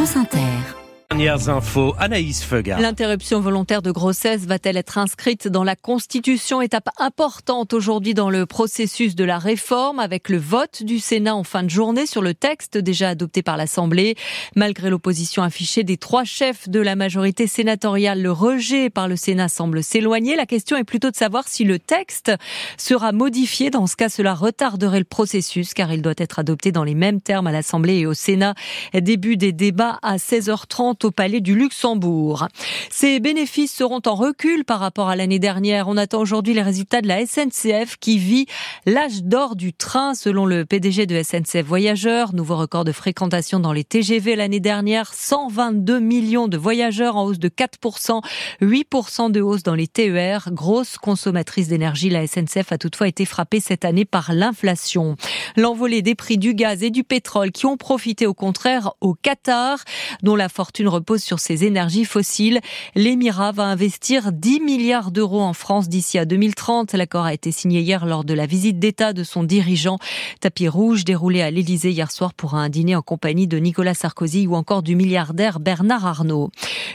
France Inter. Dernières infos, Anaïs Feuga. L'interruption volontaire de grossesse va-t-elle être inscrite dans la Constitution Étape importante aujourd'hui dans le processus de la réforme avec le vote du Sénat en fin de journée sur le texte déjà adopté par l'Assemblée. Malgré l'opposition affichée des trois chefs de la majorité sénatoriale, le rejet par le Sénat semble s'éloigner. La question est plutôt de savoir si le texte sera modifié. Dans ce cas, cela retarderait le processus car il doit être adopté dans les mêmes termes à l'Assemblée et au Sénat. Début des débats à 16h30 au Palais du Luxembourg. Ces bénéfices seront en recul par rapport à l'année dernière. On attend aujourd'hui les résultats de la SNCF qui vit l'âge d'or du train selon le PDG de SNCF Voyageurs. Nouveau record de fréquentation dans les TGV l'année dernière. 122 millions de voyageurs en hausse de 4%, 8% de hausse dans les TER. Grosse consommatrice d'énergie, la SNCF a toutefois été frappée cette année par l'inflation. L'envolée des prix du gaz et du pétrole qui ont profité au contraire au Qatar, dont la fortune repose sur ses énergies fossiles. L'Émirat va investir 10 milliards d'euros en France d'ici à 2030. L'accord a été signé hier lors de la visite d'État de son dirigeant. Tapis rouge déroulé à l'Élysée hier soir pour un dîner en compagnie de Nicolas Sarkozy ou encore du milliardaire Bernard Arnault.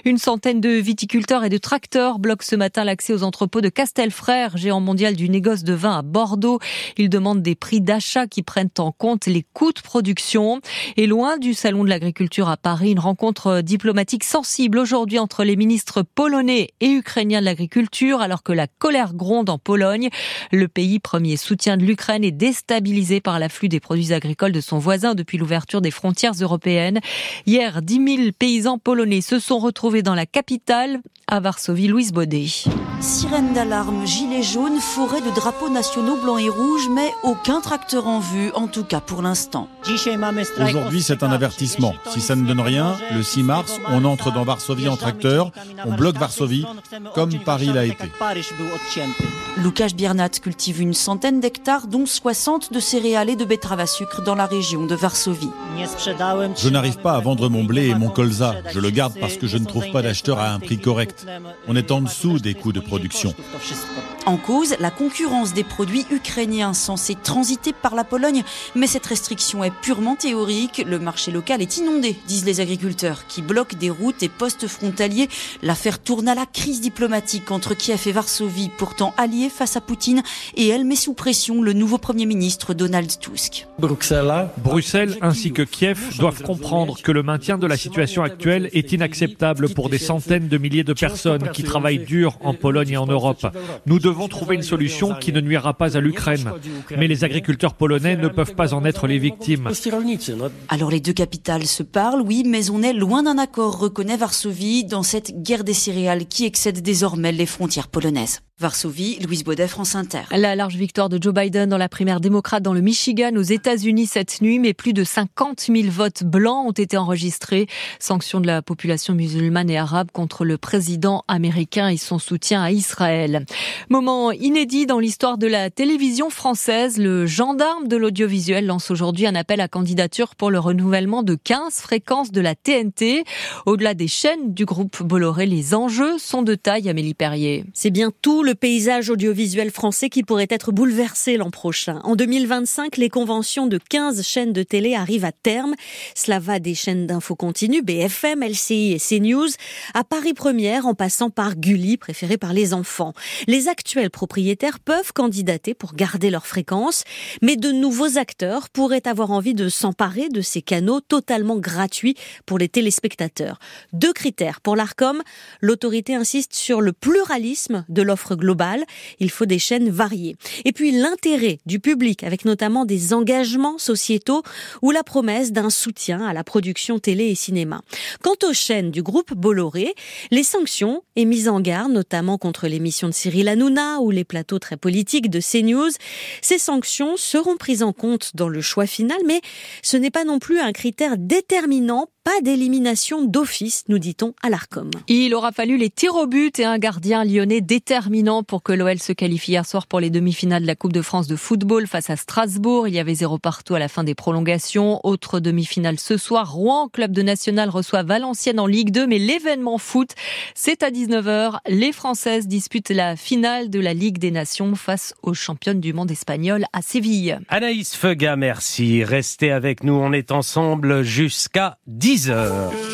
Une centaine de viticulteurs et de tracteurs bloquent ce matin l'accès aux entrepôts de Castelfrère, géant mondial du négoce de vin à Bordeaux. Ils demandent des prix d'achat qui prennent en compte les coûts de production. Et loin du salon de l'agriculture à Paris, une rencontre diplomatique diplomatique sensible aujourd'hui entre les ministres polonais et ukrainiens de l'agriculture alors que la colère gronde en Pologne. Le pays, premier soutien de l'Ukraine, est déstabilisé par l'afflux des produits agricoles de son voisin depuis l'ouverture des frontières européennes. Hier, 10 000 paysans polonais se sont retrouvés dans la capitale, à Varsovie, Louise Baudet. Sirène d'alarme, gilets jaunes, forêt de drapeaux nationaux blancs et rouges, mais aucun tracteur en vue, en tout cas pour l'instant. Aujourd'hui, c'est un avertissement. Si ça ne donne rien, le 6 mars, on entre dans Varsovie en tracteur, on bloque Varsovie, comme Paris l'a été. Lukasz Biernat cultive une centaine d'hectares, dont 60 de céréales et de betteraves à sucre dans la région de Varsovie. Je n'arrive pas à vendre mon blé et mon colza. Je le garde parce que je ne trouve pas d'acheteur à un prix correct. On est en dessous des coûts de production. En cause, la concurrence des produits ukrainiens censés transiter par la Pologne. Mais cette restriction est purement théorique. Le marché local est inondé, disent les agriculteurs, qui bloquent des routes et postes frontaliers. L'affaire tourne à la crise diplomatique entre Kiev et Varsovie, pourtant alliés face à Poutine. Et elle met sous pression le nouveau Premier ministre Donald Tusk. Bruxelles ainsi que Kiev doivent comprendre que le maintien de la situation actuelle est inacceptable pour des centaines de milliers de personnes qui travaillent dur en Pologne et en Europe. Nous devons trouver une solution qui ne nuira pas à l'Ukraine. Mais les agriculteurs polonais ne peuvent pas en être les victimes. Alors les deux capitales se parlent, oui, mais on est loin d'un accord, reconnaît Varsovie, dans cette guerre des céréales qui excède désormais les frontières polonaises. Varsovie, Louise Baudet, France Inter. La large victoire de Joe Biden dans la primaire démocrate dans le Michigan aux États-Unis cette nuit, mais plus de 50 000 votes blancs ont été enregistrés. Sanction de la population musulmane et arabe contre le président américain et son soutien à Israël. Moment inédit dans l'histoire de la télévision française. Le gendarme de l'audiovisuel lance aujourd'hui un appel à candidature pour le renouvellement de 15 fréquences de la TNT. Au-delà des chaînes du groupe Bolloré, les enjeux sont de taille, Amélie Perrier. C'est bien tout le paysage audiovisuel français qui pourrait être bouleversé l'an prochain. En 2025, les conventions de 15 chaînes de télé arrivent à terme. Cela va des chaînes d'info continue, BFM, LCI et CNews, à Paris Première en passant par Gulli, préféré par les enfants. Les actuels propriétaires peuvent candidater pour garder leur fréquence, mais de nouveaux acteurs pourraient avoir envie de s'emparer de ces canaux totalement gratuits pour les téléspectateurs. Deux critères pour l'ARCOM. L'autorité insiste sur le pluralisme de l'offre globale, il faut des chaînes variées. Et puis l'intérêt du public, avec notamment des engagements sociétaux ou la promesse d'un soutien à la production télé et cinéma. Quant aux chaînes du groupe Bolloré, les sanctions et mises en garde, notamment contre l'émission de Cyril Hanouna ou les plateaux très politiques de CNews, ces sanctions seront prises en compte dans le choix final, mais ce n'est pas non plus un critère déterminant pas d'élimination d'office, nous dit-on à l'ARCOM. Il aura fallu les tirs au but et un gardien lyonnais déterminant pour que l'OL se qualifie hier soir pour les demi-finales de la Coupe de France de football face à Strasbourg. Il y avait zéro partout à la fin des prolongations. Autre demi-finale ce soir, Rouen, club de national, reçoit Valenciennes en Ligue 2, mais l'événement foot, c'est à 19h. Les Françaises disputent la finale de la Ligue des Nations face aux championnes du monde espagnol à Séville. Anaïs Feuga, merci. Restez avec nous, on est ensemble jusqu'à 10 10 heures.